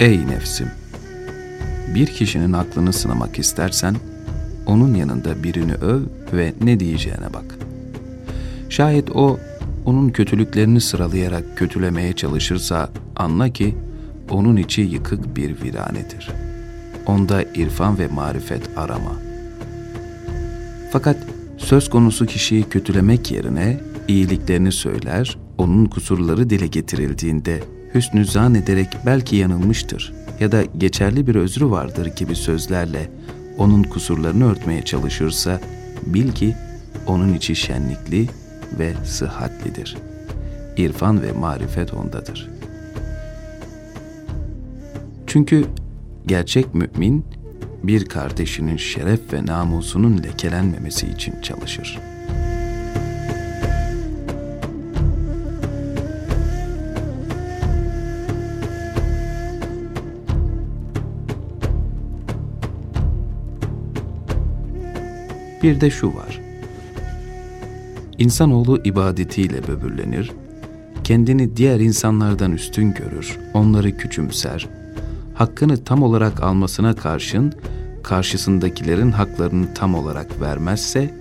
Ey nefsim! Bir kişinin aklını sınamak istersen, onun yanında birini öv ve ne diyeceğine bak. Şayet o, onun kötülüklerini sıralayarak kötülemeye çalışırsa anla ki onun içi yıkık bir viranedir. Onda irfan ve marifet arama. Fakat söz konusu kişiyi kötülemek yerine iyiliklerini söyler, onun kusurları dile getirildiğinde hüsnü zan ederek belki yanılmıştır ya da geçerli bir özrü vardır gibi sözlerle onun kusurlarını örtmeye çalışırsa bil ki onun içi şenlikli ve sıhhatlidir. İrfan ve marifet ondadır. Çünkü gerçek mümin bir kardeşinin şeref ve namusunun lekelenmemesi için çalışır.'' Bir de şu var. İnsanoğlu ibadetiyle böbürlenir, kendini diğer insanlardan üstün görür, onları küçümser, hakkını tam olarak almasına karşın karşısındakilerin haklarını tam olarak vermezse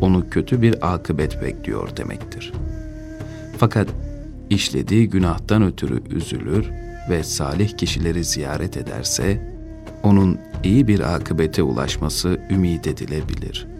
onu kötü bir akıbet bekliyor demektir. Fakat işlediği günahtan ötürü üzülür ve salih kişileri ziyaret ederse onun iyi bir akıbete ulaşması ümit edilebilir.''